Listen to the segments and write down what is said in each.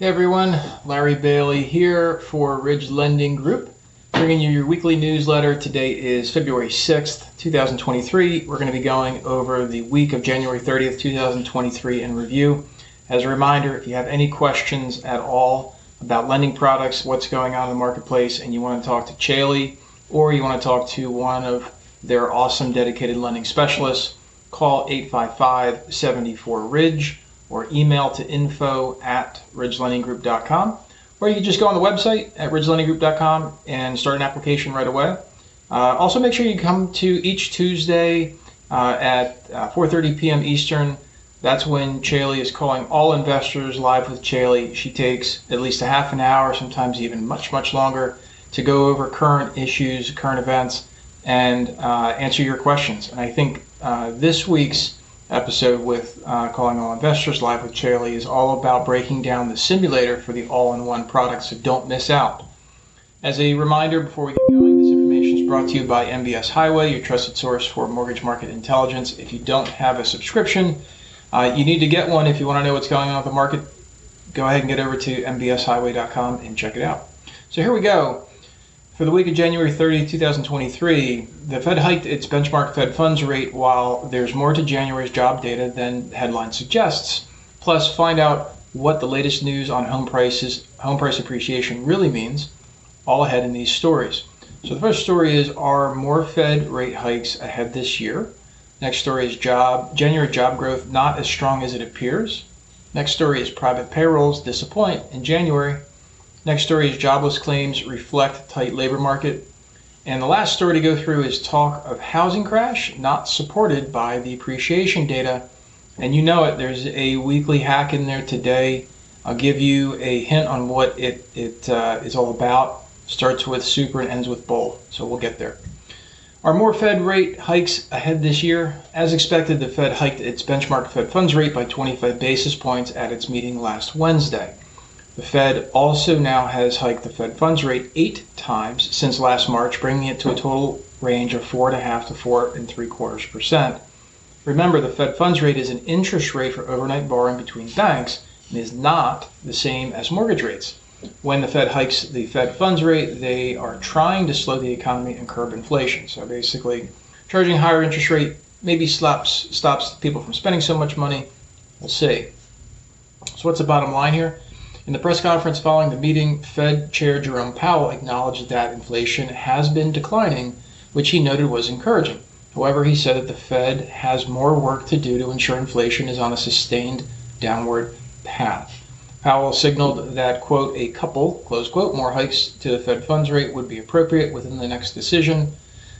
Hey everyone, Larry Bailey here for Ridge Lending Group, bringing you your weekly newsletter. Today is February 6th, 2023. We're going to be going over the week of January 30th, 2023 in review. As a reminder, if you have any questions at all about lending products, what's going on in the marketplace, and you want to talk to Caeli or you want to talk to one of their awesome dedicated lending specialists, call 855 74 Ridge or email to info at ridgelendinggroup.com. Or you can just go on the website at ridgelendinggroup.com and start an application right away. Uh, also, make sure you come to each Tuesday uh, at uh, 4:30 p.m. Eastern. That's when Caeli is calling all investors live with Caeli. She takes at least a half an hour, sometimes even much, much longer, to go over current issues, current events, and uh, answer your questions. And I think uh, this week's episode with uh, Calling All Investors Live with Caeli is all about breaking down the simulator for the all in one product, so don't miss out. As a reminder, before we get going, this information is brought to you by MBS Highway, your trusted source for mortgage market intelligence. If you don't have a subscription, uh, you need to get one if you want to know what's going on with the market. Go ahead and get over to mbshighway.com and check it out. So here we go. For the week of January 30, 2023, the Fed hiked its benchmark Fed funds rate while there's more to January's job data than headline suggests. Plus, find out what the latest news on home prices, home price appreciation really means, all ahead in these stories. So the first story is are more Fed rate hikes ahead this year? Next story is job January job growth not as strong as it appears. Next story is private payrolls disappoint in January. Next story is jobless claims reflect tight labor market. And the last story to go through is talk of housing crash not supported by the appreciation data. And you know it, there's a weekly hack in there today. I'll give you a hint on what it, it uh, is all about. Starts with super and ends with bull. So we'll get there. Are more Fed rate hikes ahead this year? As expected, the Fed hiked its benchmark Fed funds rate by 25 basis points at its meeting last Wednesday. The Fed also now has hiked the Fed funds rate eight times since last March, bringing it to a total range of four and a half to four and three quarters percent. Remember, the Fed funds rate is an interest rate for overnight borrowing between banks and is not the same as mortgage rates. When the Fed hikes the Fed funds rate, they are trying to slow the economy and curb inflation. So basically, charging higher interest rate maybe stops stops people from spending so much money. We'll see. So what's the bottom line here? In the press conference following the meeting, Fed Chair Jerome Powell acknowledged that inflation has been declining, which he noted was encouraging. However, he said that the Fed has more work to do to ensure inflation is on a sustained downward path. Powell signaled that, quote, a couple, close quote, more hikes to the Fed funds rate would be appropriate within the next decision,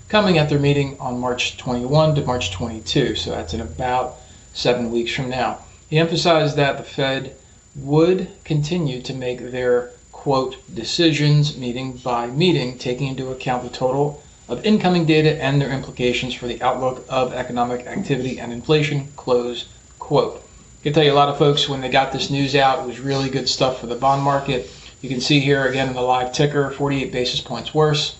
coming at their meeting on March 21 to March 22. So that's in about seven weeks from now. He emphasized that the Fed would continue to make their quote decisions meeting by meeting, taking into account the total of incoming data and their implications for the outlook of economic activity and inflation, close quote. I can tell you a lot of folks when they got this news out, it was really good stuff for the bond market. You can see here again in the live ticker, 48 basis points worse.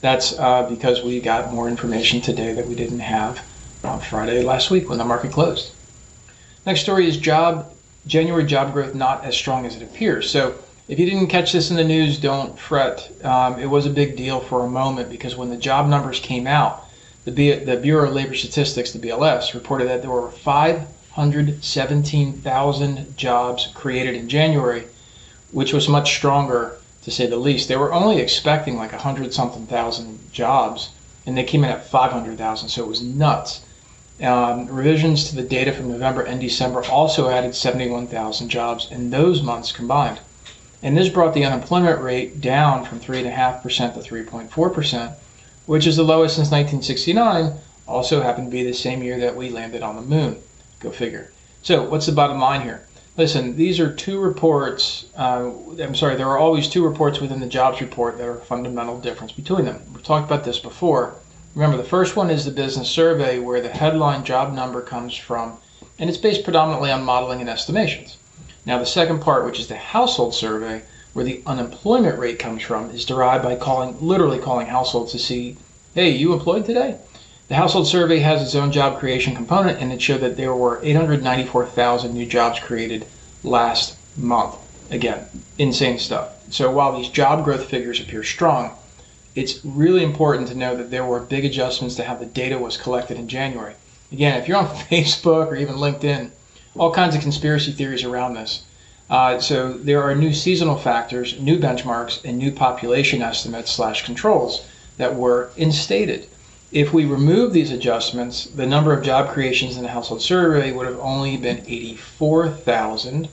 That's uh, because we got more information today that we didn't have on Friday last week when the market closed. Next story is job January job growth not as strong as it appears. So if you didn't catch this in the news, don't fret. Um, it was a big deal for a moment because when the job numbers came out, the, B- the Bureau of Labor Statistics, the BLS, reported that there were 517,000 jobs created in January, which was much stronger to say the least. They were only expecting like 100 something thousand jobs, and they came in at 500,000, so it was nuts. Um, revisions to the data from November and December also added 71,000 jobs in those months combined. And this brought the unemployment rate down from 3.5% to 3.4%, which is the lowest since 1969, also happened to be the same year that we landed on the moon. Go figure. So, what's the bottom line here? Listen, these are two reports. Uh, I'm sorry, there are always two reports within the jobs report that are a fundamental difference between them. We've talked about this before. Remember, the first one is the business survey, where the headline job number comes from, and it's based predominantly on modeling and estimations. Now, the second part, which is the household survey, where the unemployment rate comes from, is derived by calling, literally calling households to see, hey, you employed today? The household survey has its own job creation component, and it showed that there were 894,000 new jobs created last month. Again, insane stuff. So while these job growth figures appear strong, it's really important to know that there were big adjustments to how the data was collected in January. Again, if you're on Facebook or even LinkedIn, all kinds of conspiracy theories around this. Uh, so there are new seasonal factors, new benchmarks, and new population estimates slash controls that were instated. If we remove these adjustments, the number of job creations in the household survey would have only been 84,000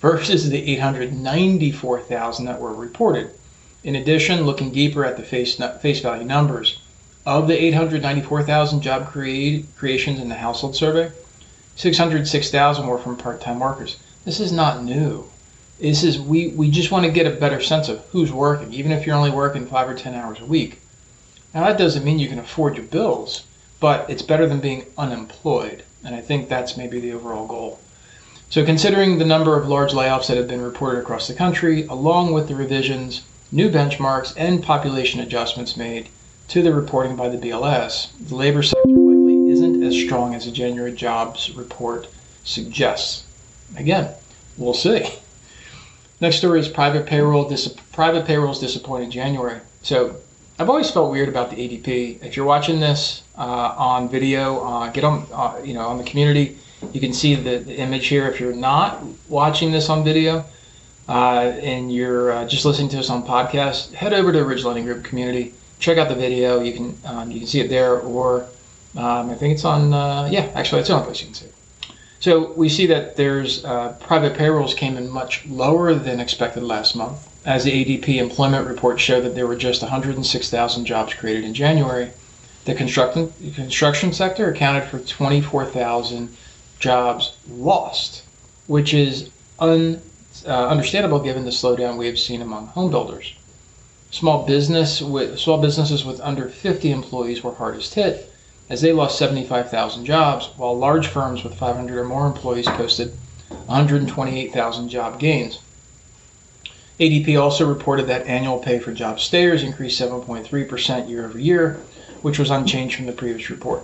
versus the 894,000 that were reported. In addition, looking deeper at the face, face value numbers, of the 894,000 job create, creations in the household survey, 606,000 were from part-time workers. This is not new. This is we, we just want to get a better sense of who's working, even if you're only working five or ten hours a week. Now, that doesn't mean you can afford your bills, but it's better than being unemployed. And I think that's maybe the overall goal. So, considering the number of large layoffs that have been reported across the country, along with the revisions, new benchmarks, and population adjustments made to the reporting by the BLS, the labor sector likely isn't as strong as the January jobs report suggests. Again, we'll see. Next story is private payroll. Dis- private payrolls disappointing January. So I've always felt weird about the ADP. If you're watching this uh, on video, uh, get on, uh, you know, on the community. You can see the, the, image here. If you're not watching this on video uh, and you're uh, just listening to us on podcast, head over to Ridge Lending Group community. Check out the video. You can um, you can see it there, or um, I think it's on. Uh, yeah, actually, it's only place you can see it. So we see that there's private payrolls came in much lower than expected last month as the ADP employment report showed that there were just 106,000 jobs created in January. The construction, construction sector accounted for 24,000 jobs lost, which is un, uh, understandable given the slowdown we have seen among home builders. Small business with small businesses with under 50 employees were hardest hit, as they lost 75,000 jobs, while large firms with 500 or more employees posted 128,000 job gains. ADP also reported that annual pay for job stayers increased 7.3% year over year, which was unchanged from the previous report.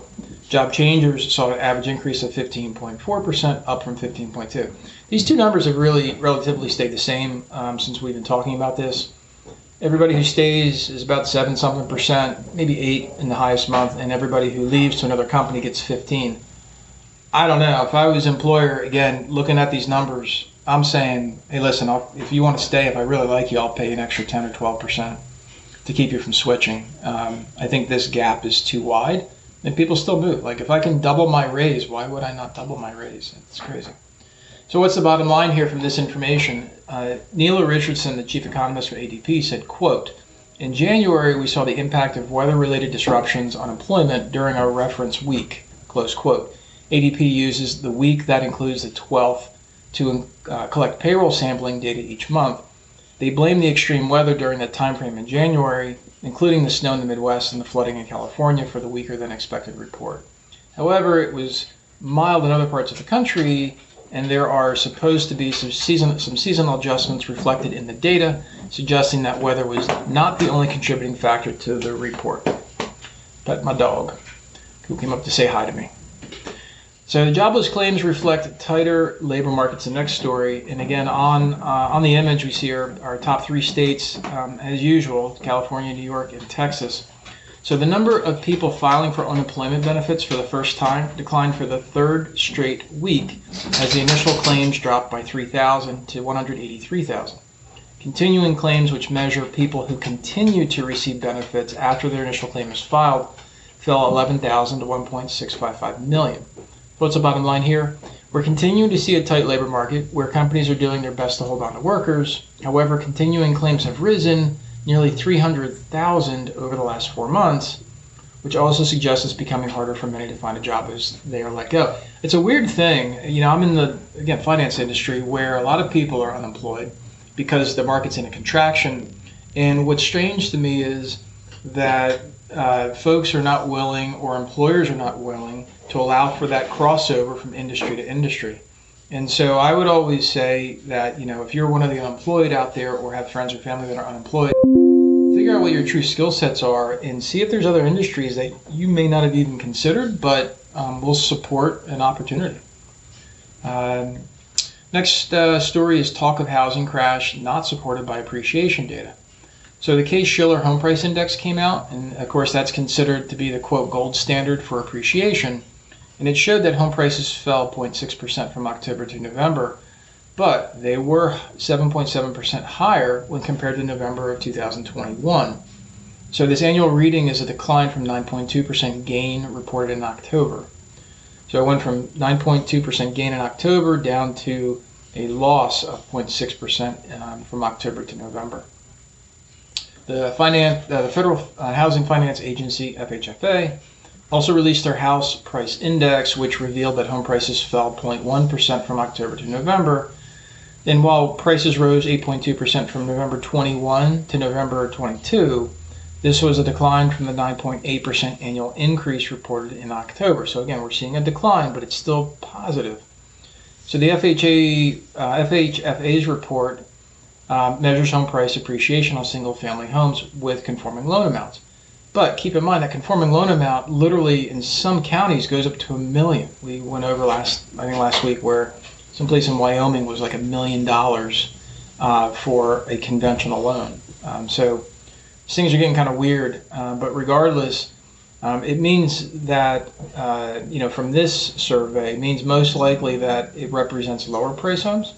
Job changers saw an average increase of 15.4%, up from 15.2. These two numbers have really relatively stayed the same um, since we've been talking about this. Everybody who stays is about seven something percent, maybe eight in the highest month, and everybody who leaves to another company gets 15. I don't know. If I was employer, again, looking at these numbers, I'm saying, hey, listen, I'll, if you want to stay, if I really like you, I'll pay an extra 10 or 12 percent to keep you from switching. Um, I think this gap is too wide, and people still move. Like if I can double my raise, why would I not double my raise? It's crazy. So what's the bottom line here from this information? Uh, Neil Richardson, the chief economist for ADP, said, "quote." In January, we saw the impact of weather-related disruptions on employment during our reference week. Close quote. ADP uses the week that includes the 12th to uh, collect payroll sampling data each month. They blame the extreme weather during that time frame in January, including the snow in the Midwest and the flooding in California, for the weaker than expected report. However, it was mild in other parts of the country, and there are supposed to be some, season, some seasonal adjustments reflected in the data, suggesting that weather was not the only contributing factor to the report. But my dog, who came up to say hi to me. So the jobless claims reflect tighter labor markets. The next story, and again on uh, on the image we see our, our top three states um, as usual: California, New York, and Texas. So the number of people filing for unemployment benefits for the first time declined for the third straight week, as the initial claims dropped by 3,000 to 183,000. Continuing claims, which measure people who continue to receive benefits after their initial claim is filed, fell 11,000 to 1.655 million. What's the bottom line here? We're continuing to see a tight labor market where companies are doing their best to hold on to workers. However, continuing claims have risen nearly 300,000 over the last four months, which also suggests it's becoming harder for many to find a job as they are let go. It's a weird thing. You know, I'm in the, again, finance industry where a lot of people are unemployed because the market's in a contraction. And what's strange to me is that uh, folks are not willing or employers are not willing to allow for that crossover from industry to industry. And so I would always say that, you know, if you're one of the unemployed out there or have friends or family that are unemployed, figure out what your true skill sets are and see if there's other industries that you may not have even considered, but um, will support an opportunity. Um, Next uh, story is talk of housing crash not supported by appreciation data. So the Case Shiller Home Price Index came out, and of course that's considered to be the quote gold standard for appreciation. And it showed that home prices fell 0.6% from October to November, but they were 7.7% higher when compared to November of 2021. So this annual reading is a decline from 9.2% gain reported in October. So it went from 9.2% gain in October down to a loss of 0.6% um, from October to November. The, finance, uh, the Federal uh, Housing Finance Agency, FHFA, also released their house price index, which revealed that home prices fell 0.1% from October to November. And while prices rose 8.2% from November 21 to November 22, this was a decline from the 9.8% annual increase reported in October. So again, we're seeing a decline, but it's still positive. So the FHA, uh, FHFA's report uh, measures home price appreciation on single-family homes with conforming loan amounts. But keep in mind that conforming loan amount literally in some counties goes up to a million. We went over last, I think last week, where someplace in Wyoming was like a million dollars uh, for a conventional loan. Um, so things are getting kind of weird. Uh, but regardless, um, it means that uh, you know from this survey means most likely that it represents lower price homes.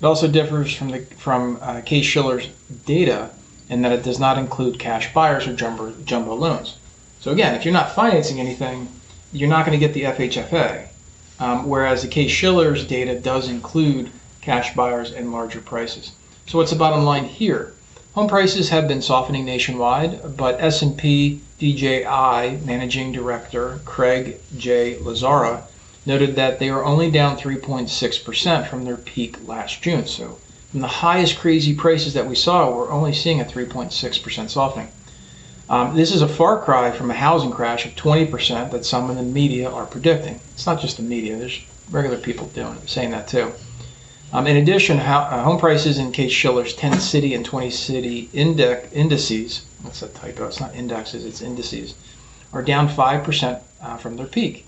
It also differs from the from uh, Case Shiller's data in that it does not include cash buyers or jumbo jumbo loans. So again, if you're not financing anything, you're not going to get the FHFA. Um, whereas the Case Shiller's data does include cash buyers and larger prices. So what's the bottom line here? Home prices have been softening nationwide, but S&P DJI managing director Craig J. Lazzara noted that they are only down 3.6% from their peak last June. So from the highest crazy prices that we saw, we're only seeing a 3.6% softening. Um, this is a far cry from a housing crash of 20% that some in the media are predicting. It's not just the media, there's regular people doing it, saying that too. Um, in addition, uh, home prices in Case Shiller's 10 city and 20 city index, indices, that's a typo, it's not indexes, it's indices, are down 5% uh, from their peak,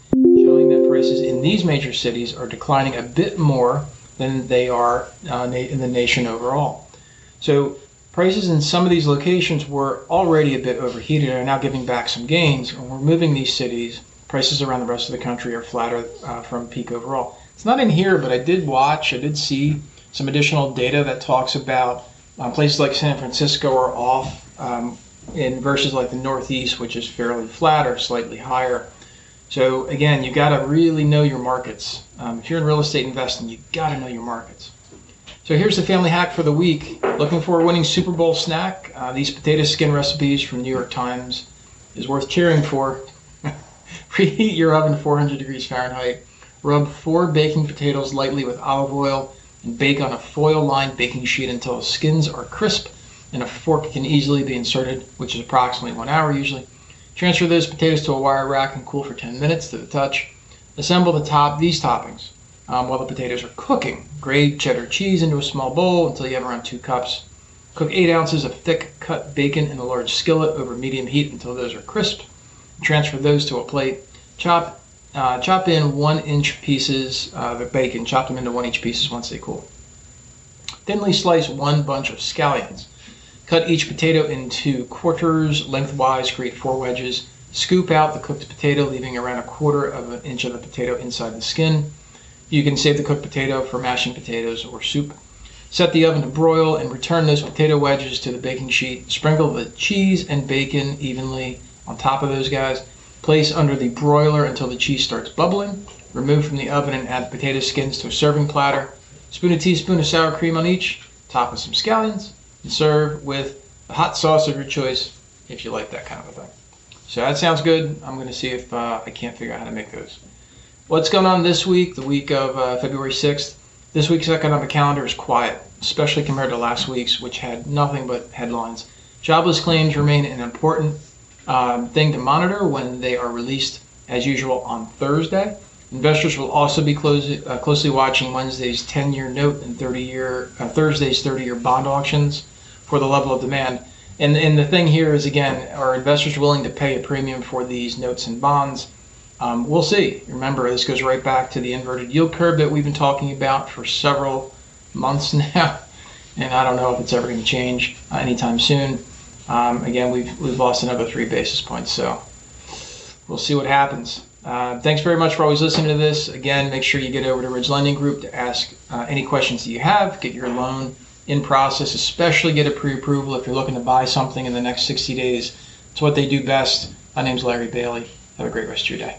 prices in these major cities are declining a bit more than they are uh, in the nation overall. So prices in some of these locations were already a bit overheated and are now giving back some gains. When we're moving these cities, prices around the rest of the country are flatter uh, from peak overall. It's not in here, but I did watch, I did see some additional data that talks about um, places like San Francisco are off um, in versus like the Northeast, which is fairly flat or slightly higher. So again, you got to really know your markets. Um, if you're in real estate investing, you got to know your markets. So here's the family hack for the week. Looking for a winning Super Bowl snack? Uh, these potato skin recipes from New York Times is worth cheering for. Preheat your oven to 400 degrees Fahrenheit. Rub four baking potatoes lightly with olive oil and bake on a foil-lined baking sheet until the skins are crisp and a fork can easily be inserted, which is approximately one hour usually. Transfer those potatoes to a wire rack and cool for 10 minutes to the touch. Assemble the top these toppings um, while the potatoes are cooking. Grate cheddar cheese into a small bowl until you have around two cups. Cook eight ounces of thick cut bacon in a large skillet over medium heat until those are crisp. Transfer those to a plate. Chop uh, chop in one inch pieces of uh, bacon, chop them into one inch pieces once they cool. Thinly slice one bunch of scallions. Cut each potato into quarters lengthwise, create four wedges. Scoop out the cooked potato, leaving around a quarter of an inch of the potato inside the skin. You can save the cooked potato for mashing potatoes or soup. Set the oven to broil and return those potato wedges to the baking sheet. Sprinkle the cheese and bacon evenly on top of those guys. Place under the broiler until the cheese starts bubbling. Remove from the oven and add the potato skins to a serving platter. Spoon a teaspoon of sour cream on each. Top with some scallions. Serve with a hot sauce of your choice if you like that kind of a thing. So that sounds good. I'm going to see if uh, I can't figure out how to make those. What's going on this week, the week of uh, February 6th? This week's economic calendar is quiet, especially compared to last week's, which had nothing but headlines. Jobless claims remain an important um, thing to monitor when they are released as usual on Thursday. Investors will also be close, uh, closely watching Wednesday's 10-year note and 30-year uh, Thursday's 30-year bond auctions for the level of demand. And, and the thing here is again, are investors willing to pay a premium for these notes and bonds? Um, we'll see. Remember, this goes right back to the inverted yield curve that we've been talking about for several months now, and I don't know if it's ever going to change anytime soon. Um, again, we've we've lost another three basis points, so we'll see what happens. Uh, thanks very much for always listening to this. Again, make sure you get over to Ridge Lending Group to ask uh, any questions that you have, get your loan in process, especially get a pre-approval if you're looking to buy something in the next 60 days. It's what they do best. My name's Larry Bailey. Have a great rest of your day.